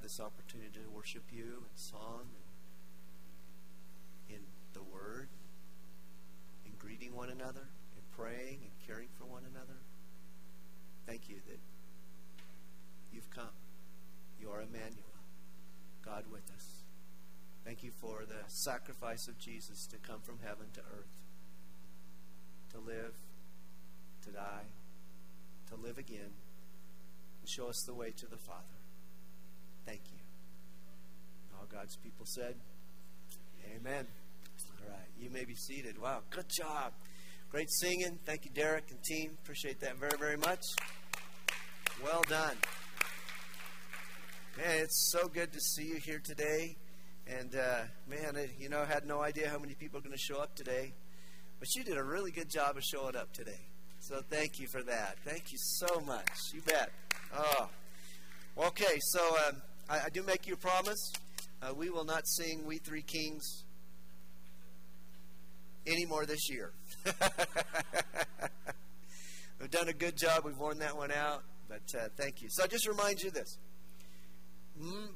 have this opportunity to worship you in song, in the Word, in greeting one another, in praying and caring for one another. Thank you that you've come. You are Emmanuel, God with us. Thank you for the sacrifice of Jesus to come from heaven to earth, to live, to die, to live again, and show us the way to the Father. Thank you. All God's people said, Amen. All right, you may be seated. Wow, good job. Great singing. Thank you, Derek and team. Appreciate that very, very much. Well done. Man, it's so good to see you here today. And uh, man, I, you know, had no idea how many people are going to show up today. But you did a really good job of showing up today. So thank you for that. Thank you so much. You bet. Oh. Okay, so um, I, I, do make you a promise. Uh, we will not sing We Three Kings anymore this year. We've done a good job. We've worn that one out. But uh, thank you. So I just remind you this. Mm,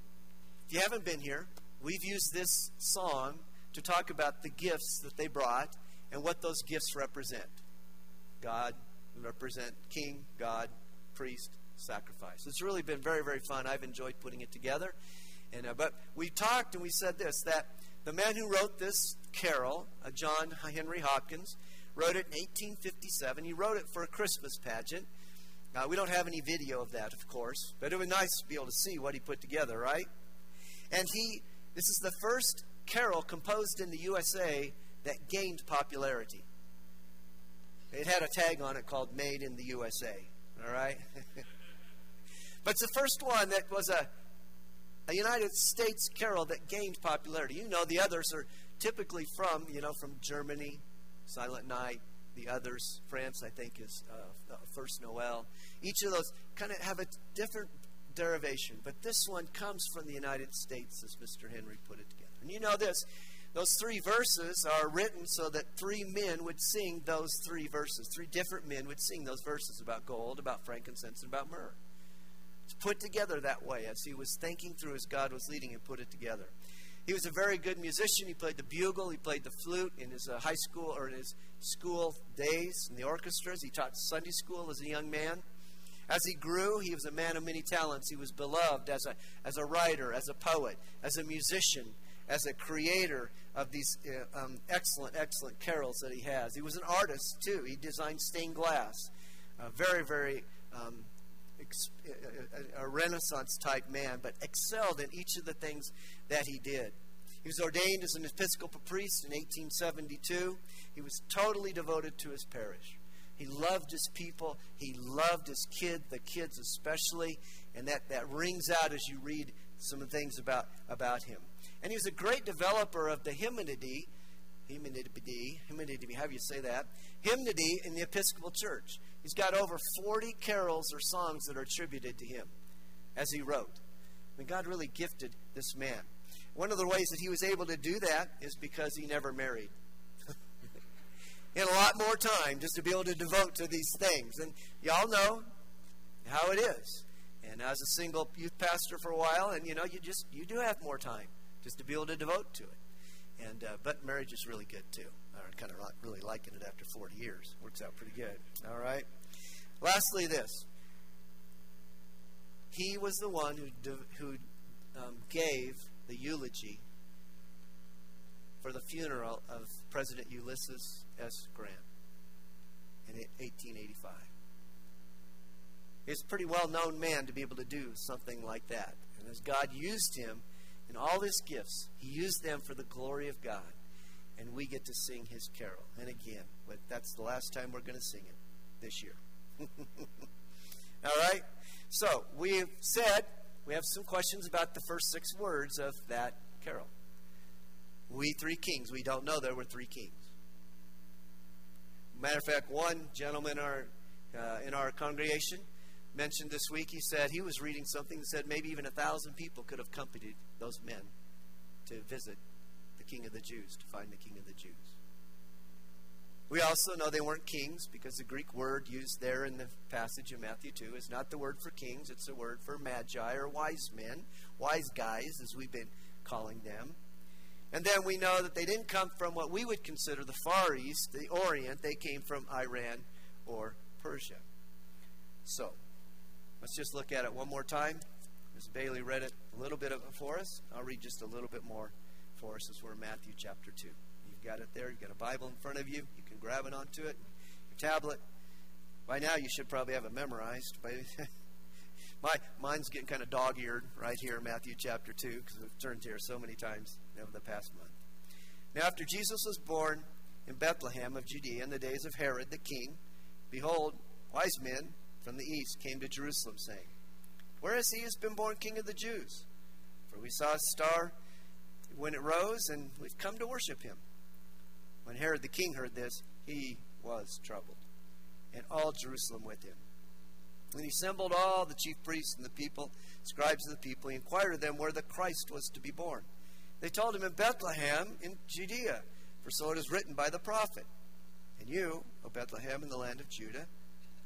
if you haven't been here, we've used this song to talk about the gifts that they brought and what those gifts represent. God represent king, God, priest, sacrifice. It's really been very, very fun. I've enjoyed putting it together. And, uh, but we talked and we said this that the man who wrote this carol, uh, John Henry Hopkins, wrote it in 1857. He wrote it for a Christmas pageant. Uh, we don't have any video of that, of course, but it would be nice to be able to see what he put together, right? And he, this is the first carol composed in the USA that gained popularity. It had a tag on it called Made in the USA, all right? but it's the first one that was a, a United States carol that gained popularity. You know, the others are typically from, you know, from Germany, Silent Night, the others, France, I think, is uh, First Noel. Each of those kind of have a different derivation, but this one comes from the United States, as Mr. Henry put it together. And you know this those three verses are written so that three men would sing those three verses. Three different men would sing those verses about gold, about frankincense, and about myrrh. Put together that way as he was thinking through as God was leading and put it together. He was a very good musician. He played the bugle, he played the flute in his uh, high school or in his school days in the orchestras. He taught Sunday school as a young man. As he grew, he was a man of many talents. He was beloved as a, as a writer, as a poet, as a musician, as a creator of these uh, um, excellent, excellent carols that he has. He was an artist, too. He designed stained glass. A very, very um, a Renaissance type man, but excelled in each of the things that he did. He was ordained as an Episcopal priest in 1872. He was totally devoted to his parish. He loved his people. He loved his kids, the kids especially, and that, that rings out as you read some of the things about, about him. And he was a great developer of the hymnody, hymnody, hymnody, how do you say that? Hymnody in the Episcopal Church. He's got over 40 carols or songs that are attributed to him as he wrote. I mean, God really gifted this man. One of the ways that he was able to do that is because he never married. he had a lot more time just to be able to devote to these things. And y'all know how it is. And as a single youth pastor for a while, and you know, you just you do have more time just to be able to devote to it. And uh, but marriage is really good too kind of really liking it after 40 years. Works out pretty good. All right. Lastly, this. He was the one who, who um, gave the eulogy for the funeral of President Ulysses S. Grant in 1885. He's a pretty well known man to be able to do something like that. And as God used him in all his gifts, he used them for the glory of God and we get to sing his carol. And again, but that's the last time we're going to sing it this year. All right? So, we've said we have some questions about the first six words of that carol. We three kings. We don't know there were three kings. Matter of fact, one gentleman in our, uh, in our congregation mentioned this week, he said he was reading something that said maybe even a thousand people could have accompanied those men to visit the King of the Jews, to find the King of the Jews. We also know they weren't kings because the Greek word used there in the passage of Matthew 2 is not the word for kings, it's a word for magi or wise men, wise guys, as we've been calling them. And then we know that they didn't come from what we would consider the Far East, the Orient. They came from Iran or Persia. So, let's just look at it one more time. Ms. Bailey read it a little bit for us. I'll read just a little bit more for us as we're in Matthew chapter 2. You've got it there. You've got a Bible in front of you. You can grab it onto it. Your tablet. By now, you should probably have it memorized. My mine's getting kind of dog-eared right here in Matthew chapter 2 because we've turned here so many times over the past month. Now, after Jesus was born in Bethlehem of Judea in the days of Herod the king, behold, wise men from the east came to Jerusalem, saying, Where is he who has been born king of the Jews? For we saw a star when it rose, and we've come to worship him. When Herod the king heard this, he was troubled, and all Jerusalem with him. And he assembled all the chief priests and the people, scribes of the people. He inquired of them where the Christ was to be born. They told him in Bethlehem in Judea, for so it is written by the prophet. And you, O Bethlehem in the land of Judah,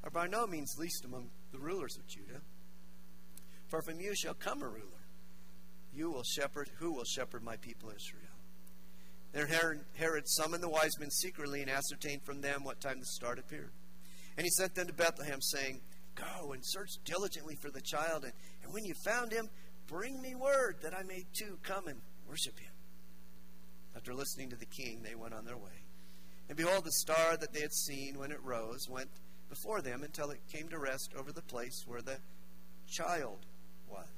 are by no means least among the rulers of Judah. For from you shall come a ruler. You will shepherd, who will shepherd my people Israel. Then Herod summoned the wise men secretly and ascertained from them what time the star appeared. And he sent them to Bethlehem, saying, Go and search diligently for the child, and, and when you found him, bring me word that I may too come and worship him. After listening to the king, they went on their way. And behold, the star that they had seen when it rose went before them until it came to rest over the place where the child was.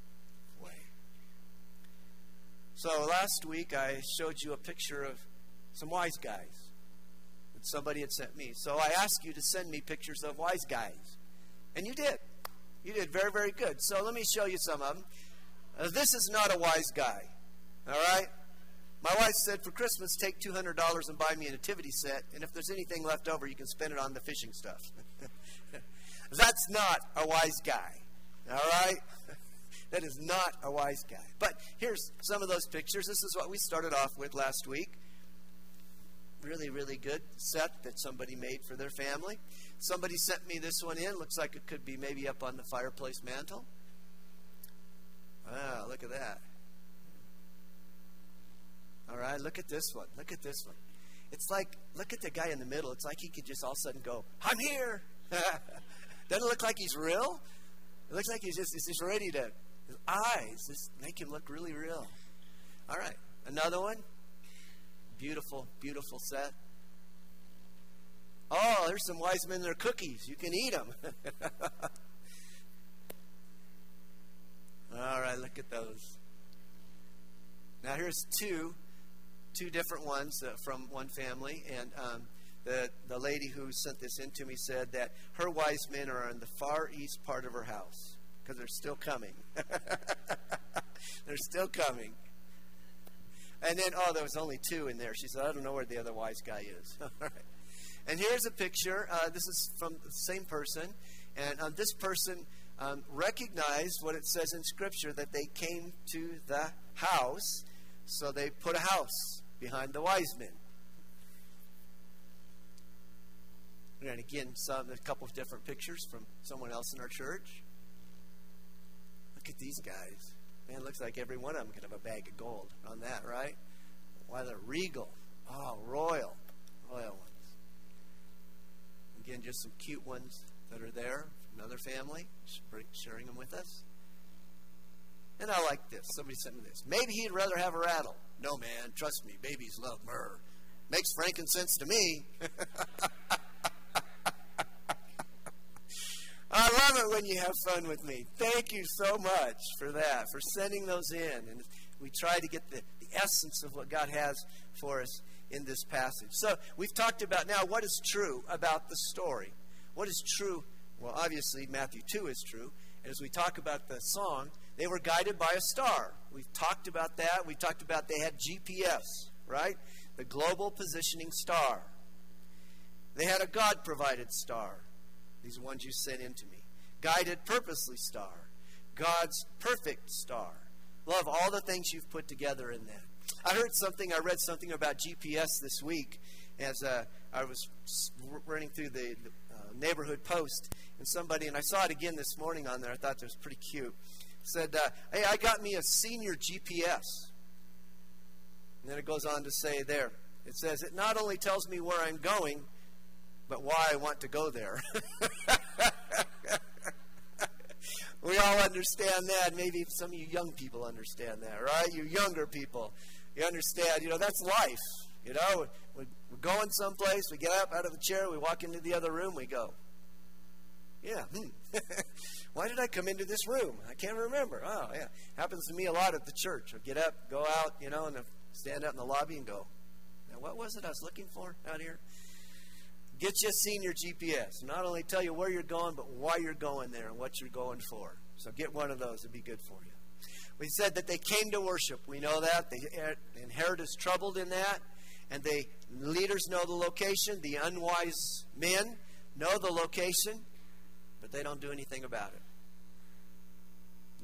So, last week I showed you a picture of some wise guys that somebody had sent me. So I asked you to send me pictures of wise guys. And you did. You did very, very good. So let me show you some of them. Uh, this is not a wise guy. All right? My wife said, for Christmas, take $200 and buy me a nativity set, and if there's anything left over, you can spend it on the fishing stuff. That's not a wise guy. All right? That is not a wise guy. But here's some of those pictures. This is what we started off with last week really, really good set that somebody made for their family. Somebody sent me this one in. Looks like it could be maybe up on the fireplace mantle. Wow, look at that. All right, look at this one. Look at this one. It's like, look at the guy in the middle. It's like he could just all of a sudden go, I'm here. Doesn't look like he's real. It looks like he's just, he's just ready to, his eyes just make him look really real. All right, another one. Beautiful, beautiful set. Oh, there's some wise men their cookies. You can eat them. All right, look at those. Now here's two, two different ones uh, from one family, and um, the the lady who sent this in to me said that her wise men are in the far east part of her house because they're still coming. they're still coming. And then, oh, there was only two in there. She said, I don't know where the other wise guy is. All right. And here's a picture. Uh, this is from the same person. And um, this person um, recognized what it says in Scripture that they came to the house. So they put a house behind the wise men. And again, some, a couple of different pictures from someone else in our church. At these guys. Man, looks like every one of them could have a bag of gold on that, right? Why, they're regal. Oh, royal. Royal ones. Again, just some cute ones that are there. Another family sharing them with us. And I like this. Somebody sent me this. Maybe he'd rather have a rattle. No, man. Trust me. Babies love myrrh. Makes frankincense to me. I love it when you have fun with me. Thank you so much for that, for sending those in. And we try to get the, the essence of what God has for us in this passage. So we've talked about now what is true about the story. What is true? Well, obviously, Matthew 2 is true. And as we talk about the song, they were guided by a star. We've talked about that. We talked about they had GPS, right? The global positioning star. They had a God provided star. These ones you sent into me. Guided purposely star. God's perfect star. Love all the things you've put together in that. I heard something, I read something about GPS this week as uh, I was running through the, the uh, neighborhood post, and somebody, and I saw it again this morning on there, I thought it was pretty cute, said, uh, Hey, I got me a senior GPS. And then it goes on to say there, it says, It not only tells me where I'm going, but why I want to go there. we all understand that. Maybe some of you young people understand that, right? You younger people, you understand. You know, that's life. You know, we're going someplace. We get up out of the chair. We walk into the other room. We go, yeah. Hmm. Why did I come into this room? I can't remember. Oh, yeah. Happens to me a lot at the church. I get up, go out, you know, and stand out in the lobby and go, now, what was it I was looking for out here? Get you a senior GPS. Not only tell you where you're going, but why you're going there and what you're going for. So get one of those. It'd be good for you. We said that they came to worship. We know that. Then Herod is troubled in that. And the leaders know the location. The unwise men know the location, but they don't do anything about it.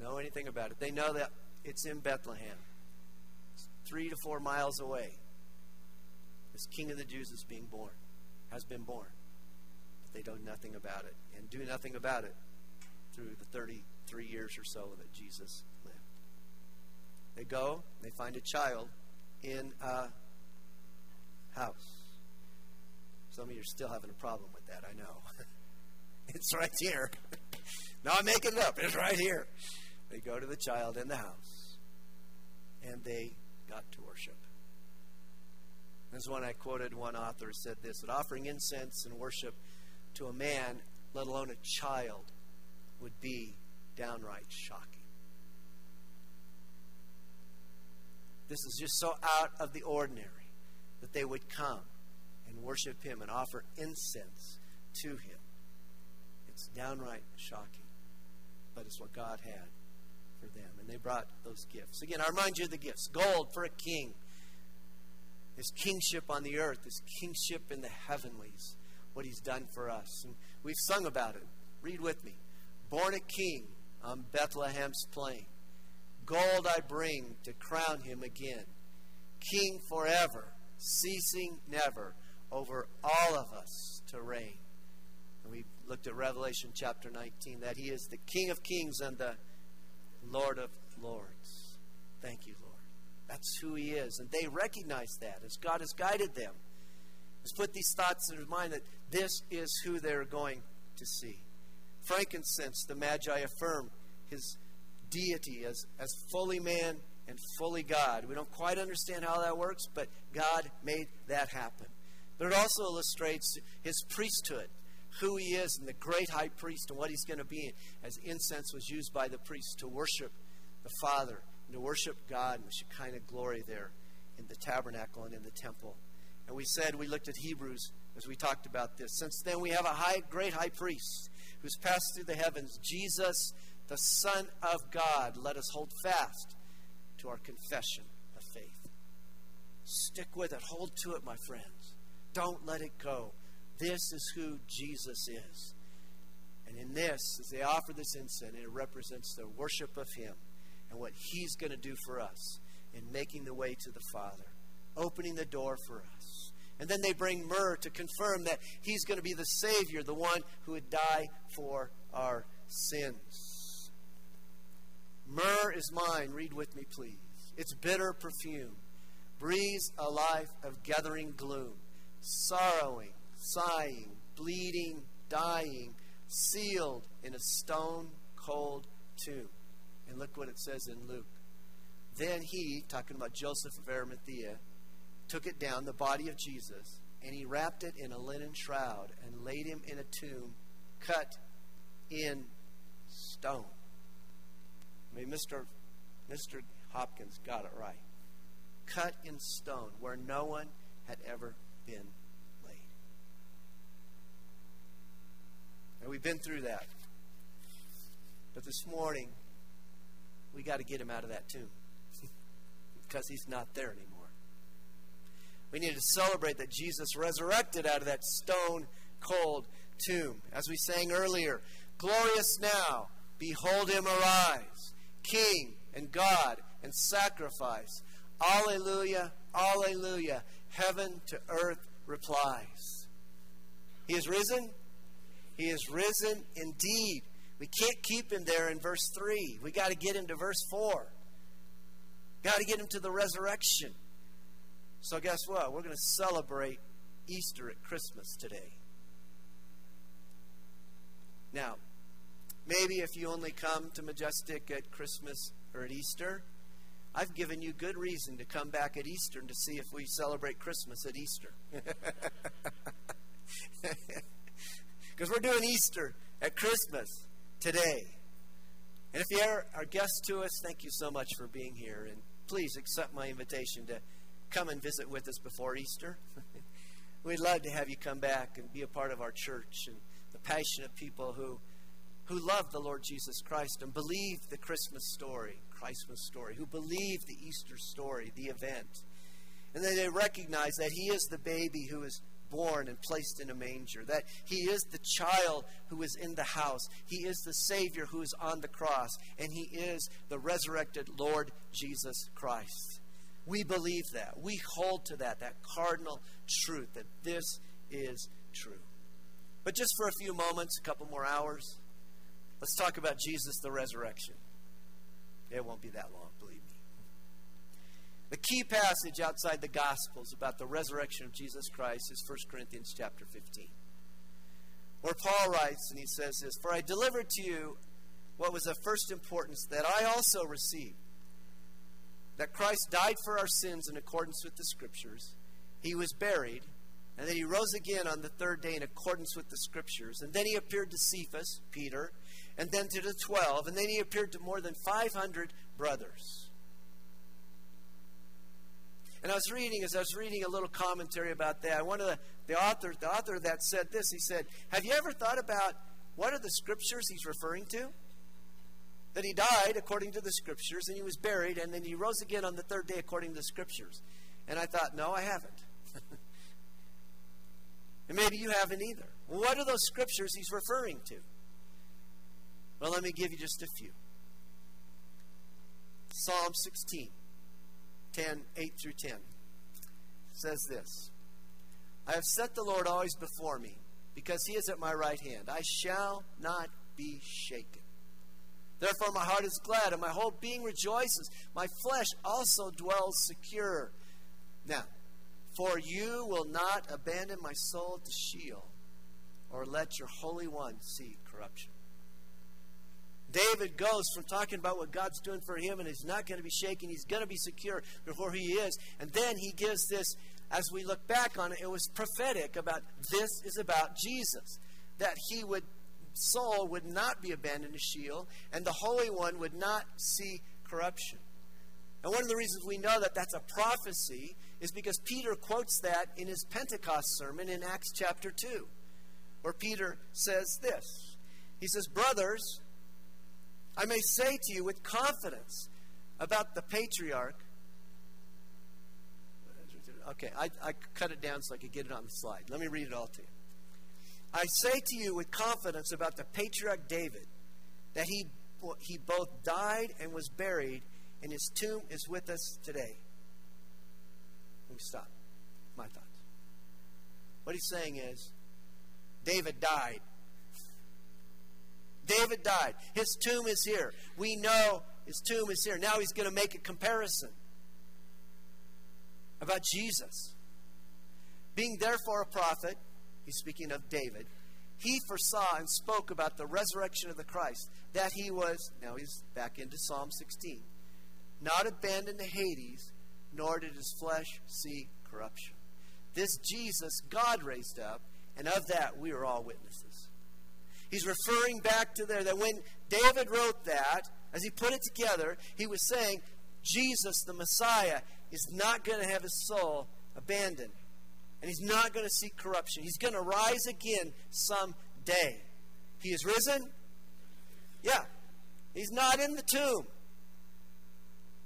Know anything about it. They know that it's in Bethlehem. It's three to four miles away. This King of the Jews is being born has been born. But they know nothing about it and do nothing about it through the 33 years or so that Jesus lived. They go, they find a child in a house. Some of you are still having a problem with that, I know. it's right here. no, I'm making it up. It's right here. They go to the child in the house, and they got to worship. This one I quoted one author said this that offering incense and worship to a man, let alone a child, would be downright shocking. This is just so out of the ordinary that they would come and worship him and offer incense to him. It's downright shocking, but it's what God had for them. And they brought those gifts. Again, I remind you of the gifts gold for a king his kingship on the earth, his kingship in the heavenlies, what he's done for us. And we've sung about it. Read with me. Born a king on Bethlehem's plain. Gold I bring to crown him again. King forever, ceasing never, over all of us to reign. And we looked at Revelation chapter 19 that he is the King of kings and the Lord of lords. Thank you, Lord. That's who he is. And they recognize that as God has guided them. Has put these thoughts in their mind that this is who they're going to see. Frankincense, the Magi affirm his deity as, as fully man and fully God. We don't quite understand how that works, but God made that happen. But it also illustrates his priesthood, who he is, and the great high priest, and what he's going to be, as incense was used by the priests to worship the Father and to worship God the Shekinah glory there in the tabernacle and in the temple. And we said, we looked at Hebrews as we talked about this. Since then, we have a high, great high priest who's passed through the heavens, Jesus, the Son of God. Let us hold fast to our confession of faith. Stick with it, hold to it, my friends. Don't let it go. This is who Jesus is. And in this, as they offer this incense, it represents the worship of Him and what He's going to do for us in making the way to the Father, opening the door for us. And then they bring myrrh to confirm that He's going to be the Savior, the one who would die for our sins. Myrrh is mine. Read with me, please. Its bitter perfume breathes a life of gathering gloom, sorrowing, sighing, bleeding, dying, sealed in a stone cold tomb. And look what it says in Luke. Then he, talking about Joseph of Arimathea, took it down, the body of Jesus, and he wrapped it in a linen shroud and laid him in a tomb cut in stone. I mean, Mr. Mr. Hopkins got it right. Cut in stone, where no one had ever been laid. And we've been through that. But this morning, we got to get him out of that tomb because he's not there anymore. We need to celebrate that Jesus resurrected out of that stone cold tomb. As we sang earlier, glorious now, behold him arise, King and God and sacrifice. Alleluia, alleluia. Heaven to earth replies. He is risen. He is risen indeed. We can't keep him there in verse 3. We got to get him to verse 4. Got to get him to the resurrection. So, guess what? We're going to celebrate Easter at Christmas today. Now, maybe if you only come to Majestic at Christmas or at Easter, I've given you good reason to come back at Easter and to see if we celebrate Christmas at Easter. Because we're doing Easter at Christmas today. And if you are our guest to us, thank you so much for being here. And please accept my invitation to come and visit with us before Easter. We'd love to have you come back and be a part of our church and the passionate people who, who love the Lord Jesus Christ and believe the Christmas story, Christmas story, who believe the Easter story, the event. And that they recognize that He is the baby who is born and placed in a manger, that He is the child who is in the house, He is the Savior who is on the cross, and He is the resurrected Lord Jesus Christ. We believe that. We hold to that, that cardinal truth, that this is true. But just for a few moments, a couple more hours, let's talk about Jesus the resurrection. It won't be that long, key passage outside the Gospels about the resurrection of Jesus Christ is 1 Corinthians chapter 15, where Paul writes and he says this For I delivered to you what was of first importance that I also received that Christ died for our sins in accordance with the Scriptures, he was buried, and then he rose again on the third day in accordance with the Scriptures. And then he appeared to Cephas, Peter, and then to the twelve, and then he appeared to more than 500 brothers. And I was reading, as I was reading a little commentary about that, one of the, the author, the author of that said this. He said, Have you ever thought about what are the scriptures he's referring to? that he died according to the scriptures and he was buried and then he rose again on the third day according to the scriptures. And I thought, no, I haven't. and maybe you haven't either. What are those scriptures he's referring to? Well, let me give you just a few. Psalm 16, 10, 8 through 10 says this I have set the Lord always before me, because he is at my right hand. I shall not be shaken. Therefore, my heart is glad, and my whole being rejoices. My flesh also dwells secure. Now, for you will not abandon my soul to Sheol, or let your Holy One see corruption. David goes from talking about what God's doing for him, and he's not going to be shaken, he's going to be secure before he is. And then he gives this, as we look back on it, it was prophetic about this is about Jesus. That he would Saul would not be abandoned to Sheol, and the Holy One would not see corruption. And one of the reasons we know that that's a prophecy is because Peter quotes that in his Pentecost sermon in Acts chapter 2, where Peter says this He says, Brothers, I may say to you with confidence about the patriarch. Okay, I, I cut it down so I could get it on the slide. Let me read it all to you. I say to you with confidence about the patriarch David that he, he both died and was buried, and his tomb is with us today. Let me stop. My thoughts. What he's saying is David died. David died. His tomb is here. We know his tomb is here. Now he's going to make a comparison about Jesus. Being therefore a prophet, he's speaking of David, he foresaw and spoke about the resurrection of the Christ, that he was, now he's back into Psalm 16, not abandoned to Hades, nor did his flesh see corruption. This Jesus God raised up, and of that we are all witnesses. He's referring back to there that when David wrote that, as he put it together, he was saying, Jesus, the Messiah, is not going to have his soul abandoned And he's not going to see corruption. He's going to rise again someday. He is risen? Yeah. He's not in the tomb.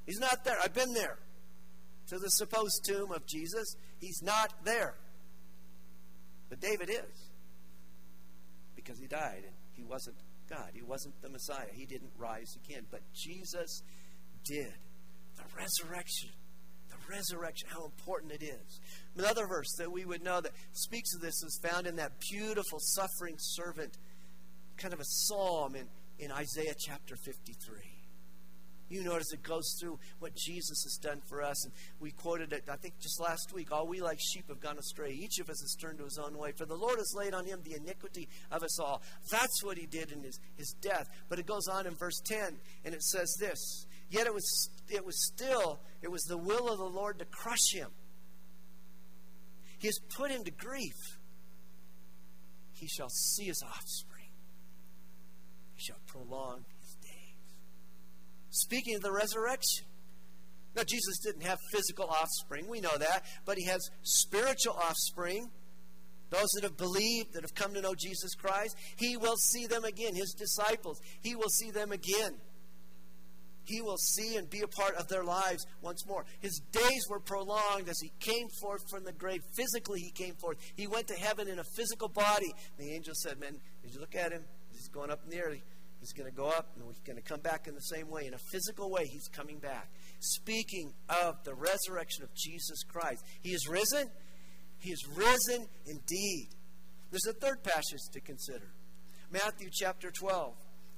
He's not there. I've been there to the supposed tomb of Jesus. He's not there. But David is. Because he died and he wasn't God. He wasn't the Messiah. He didn't rise again. But Jesus did. The resurrection. The resurrection, how important it is. Another verse that we would know that speaks of this is found in that beautiful suffering servant kind of a psalm in, in Isaiah chapter 53. You notice it goes through what Jesus has done for us. And we quoted it, I think, just last week. All we like sheep have gone astray. Each of us has turned to his own way. For the Lord has laid on him the iniquity of us all. That's what he did in his, his death. But it goes on in verse 10, and it says this Yet it was, it was still, it was the will of the Lord to crush him. He has put him to grief. He shall see his offspring. He shall prolong. Speaking of the resurrection. Now, Jesus didn't have physical offspring. We know that. But he has spiritual offspring. Those that have believed, that have come to know Jesus Christ, he will see them again. His disciples, he will see them again he will see and be a part of their lives once more. His days were prolonged as he came forth from the grave. Physically, he came forth. He went to heaven in a physical body. The angel said, Man, did you look at him? He's going up air. He's going to go up and he's going to come back in the same way. In a physical way, he's coming back. Speaking of the resurrection of Jesus Christ. He is risen. He is risen indeed. There's a third passage to consider Matthew chapter 12.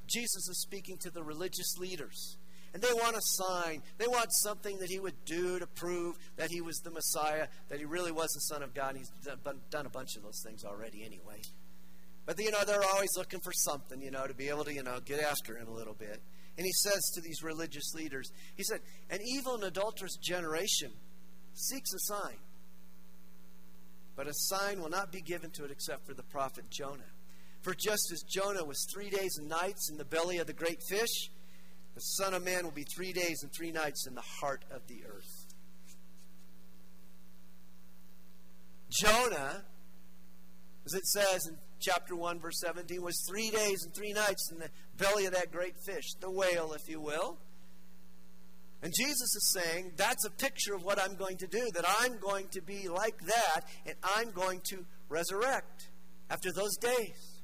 Jesus is speaking to the religious leaders. And they want a sign. They want something that he would do to prove that he was the Messiah, that he really was the Son of God. He's done a bunch of those things already anyway. But, you know, they're always looking for something, you know, to be able to, you know, get after him a little bit. And he says to these religious leaders, he said, An evil and adulterous generation seeks a sign. But a sign will not be given to it except for the prophet Jonah. For just as Jonah was three days and nights in the belly of the great fish, the Son of Man will be three days and three nights in the heart of the earth. Jonah, as it says in chapter 1, verse 17, was three days and three nights in the belly of that great fish, the whale, if you will. And Jesus is saying, that's a picture of what I'm going to do, that I'm going to be like that, and I'm going to resurrect after those days.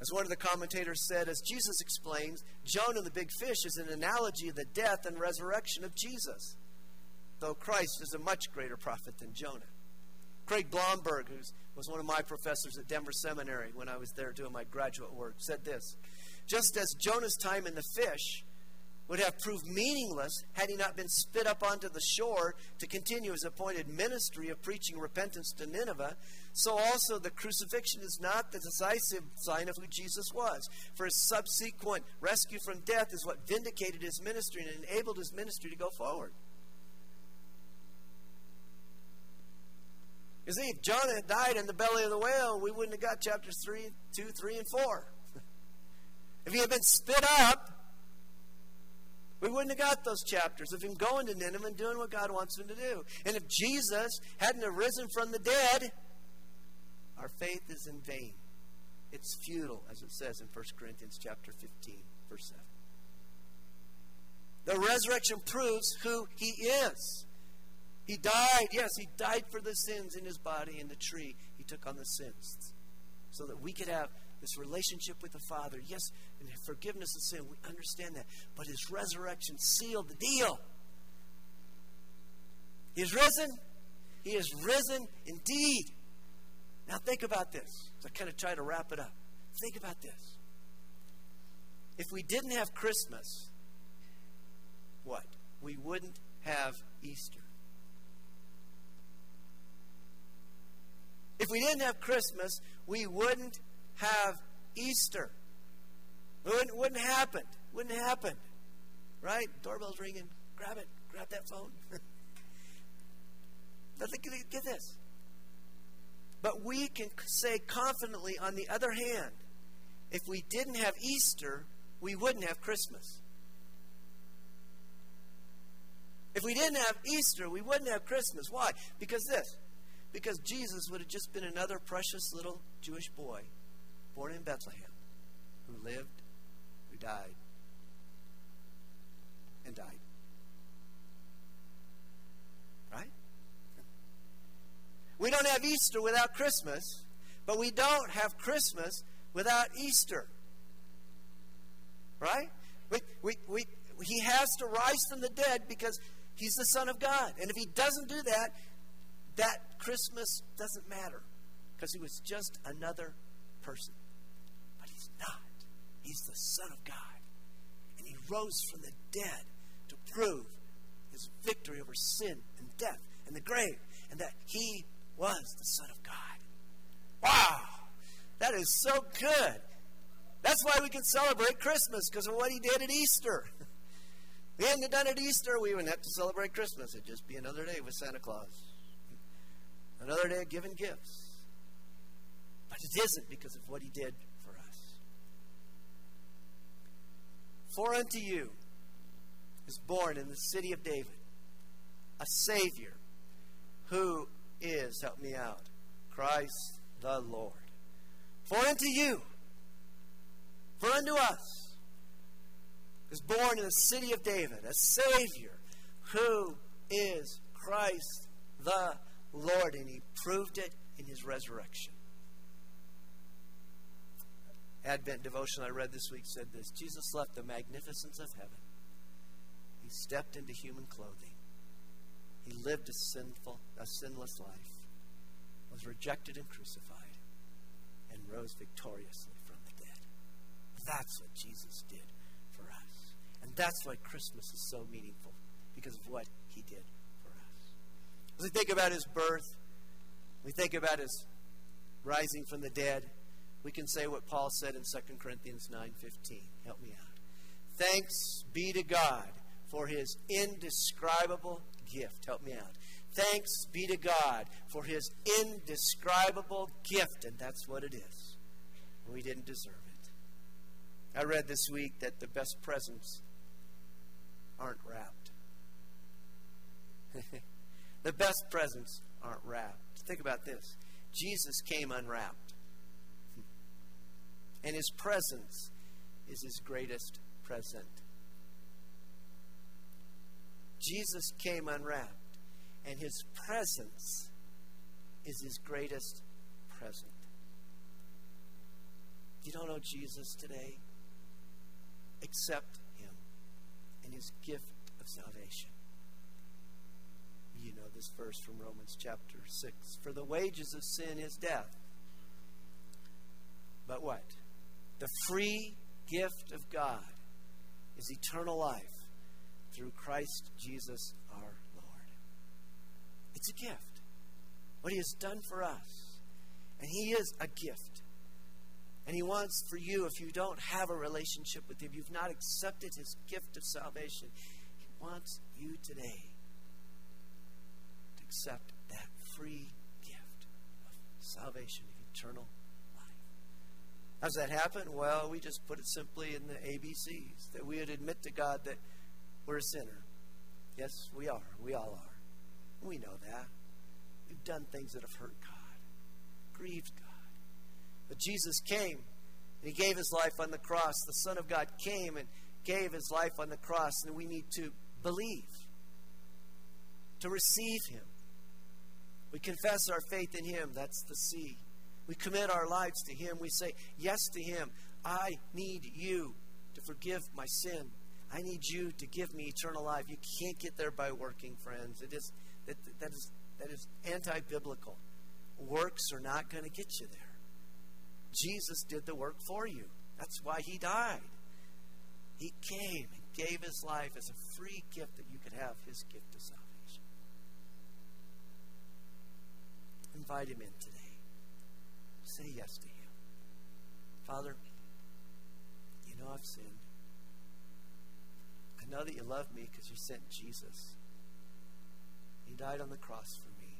As one of the commentators said, as Jesus explains, Jonah the big fish is an analogy of the death and resurrection of Jesus, though Christ is a much greater prophet than Jonah. Craig Blomberg, who was one of my professors at Denver Seminary when I was there doing my graduate work, said this Just as Jonah's time in the fish would have proved meaningless had he not been spit up onto the shore to continue his appointed ministry of preaching repentance to Nineveh, so also the crucifixion is not the decisive sign of who Jesus was. For his subsequent rescue from death is what vindicated his ministry and enabled his ministry to go forward. You see, if Jonah had died in the belly of the whale, we wouldn't have got chapters 3, 2, 3, and 4. if he had been spit up, we wouldn't have got those chapters of him going to Nineveh and doing what God wants him to do. And if Jesus hadn't arisen from the dead, our faith is in vain. It's futile, as it says in 1 Corinthians chapter 15, verse 7. The resurrection proves who he is. He died, yes, he died for the sins in his body in the tree. He took on the sins so that we could have this relationship with the Father. Yes, and forgiveness of sin. We understand that. But his resurrection sealed the deal. He is risen. He is risen indeed. Now think about this. I kind of try to wrap it up. Think about this. If we didn't have Christmas, what? We wouldn't have Easter. If we didn't have Christmas, we wouldn't have Easter. It wouldn't, wouldn't happen. Wouldn't happen. Right? Doorbell's ringing. Grab it. Grab that phone. but get this. But we can say confidently, on the other hand, if we didn't have Easter, we wouldn't have Christmas. If we didn't have Easter, we wouldn't have Christmas. Why? Because this Because Jesus would have just been another precious little Jewish boy born in Bethlehem who lived, who died, and died. Right? We don't have Easter without Christmas, but we don't have Christmas without Easter. Right? We, we, we, he has to rise from the dead because he's the Son of God. And if he doesn't do that, that Christmas doesn't matter because he was just another person. But he's not. He's the Son of God. And he rose from the dead to prove his victory over sin and death and the grave, and that he was the Son of God. Wow! That is so good. That's why we can celebrate Christmas, because of what he did at Easter. we hadn't done it at Easter, we wouldn't have to celebrate Christmas. It'd just be another day with Santa Claus. Another day of giving gifts. But it isn't because of what he did for us. For unto you is born in the city of David a Savior who is, help me out, Christ the Lord. For unto you, for unto us, is born in the city of David a Savior who is Christ the Lord. And he proved it in his resurrection. Advent devotion I read this week said this Jesus left the magnificence of heaven. He stepped into human clothing. He lived a sinful, a sinless life, was rejected and crucified, and rose victoriously from the dead. That's what Jesus did for us. And that's why Christmas is so meaningful, because of what he did. As we think about his birth, we think about his rising from the dead, we can say what Paul said in 2 Corinthians 9:15. Help me out. Thanks be to God for his indescribable gift. Help me out. Thanks be to God for his indescribable gift, and that's what it is. We didn't deserve it. I read this week that the best presents aren't wrapped. the best presents aren't wrapped. Think about this Jesus came unwrapped, and his presence is his greatest present. Jesus came unwrapped, and his presence is his greatest present. You don't know Jesus today, accept him and his gift of salvation. You know this verse from Romans chapter 6. For the wages of sin is death. But what? The free gift of God is eternal life through Christ Jesus our Lord. It's a gift. What He has done for us. And He is a gift. And He wants for you, if you don't have a relationship with Him, you've not accepted His gift of salvation, He wants you today to accept that free gift of salvation, of eternal life. How does that happen? Well, we just put it simply in the ABCs that we would admit to God that we're a sinner. Yes, we are. We all are. We know that. We've done things that have hurt God, grieved God. But Jesus came and He gave His life on the cross. The Son of God came and gave His life on the cross, and we need to believe, to receive Him. We confess our faith in Him. That's the C. We commit our lives to Him. We say yes to Him. I need you to forgive my sin. I need you to give me eternal life. You can't get there by working, friends. It is that, that is that is anti-biblical. Works are not going to get you there. Jesus did the work for you. That's why he died. He came and gave his life as a free gift that you could have his gift of salvation. Invite him in today. Say yes to him. Father, you know I've sinned I know that you love me because you sent Jesus. He died on the cross for me.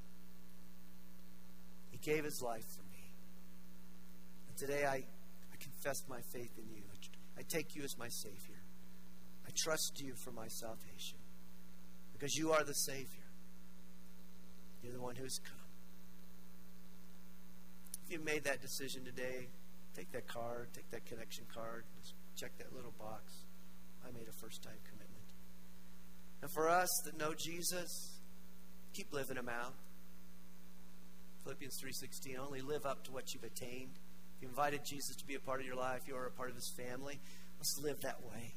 He gave his life for me. And today I, I confess my faith in you. I take you as my Savior. I trust you for my salvation because you are the Savior. You're the one who's come. You made that decision today, take that card, take that connection card, just check that little box. I made a first time commitment. And for us that know Jesus, keep living him out. Philippians 3:16 only live up to what you've attained. If you invited Jesus to be a part of your life, you are a part of his family. Let's live that way.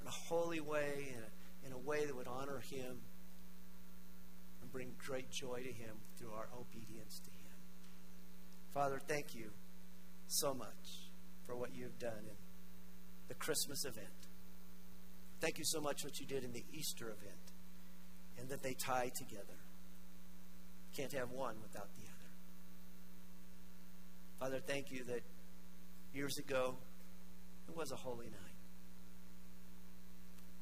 In a holy way, in a, in a way that would honor him and bring great joy to him through our obedience to. Father, thank you so much for what you've done in the Christmas event. Thank you so much what you did in the Easter event and that they tie together. Can't have one without the other. Father, thank you that years ago it was a holy night.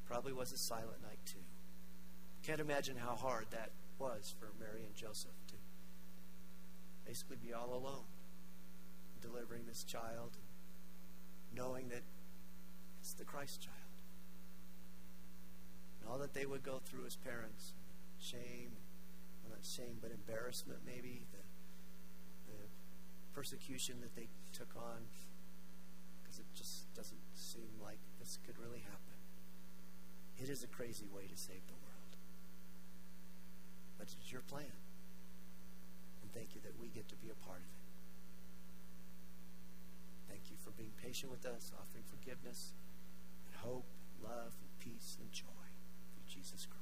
Probably was a silent night too. Can't imagine how hard that was for Mary and Joseph basically be all alone, delivering this child, knowing that it's the Christ child. And all that they would go through as parents shame, well, not shame, but embarrassment, maybe, the, the persecution that they took on, because it just doesn't seem like this could really happen. It is a crazy way to save the world. But it's your plan. And thank you that we get to be a part of it. Thank you for being patient with us, offering forgiveness and hope, love, and peace and joy through Jesus Christ.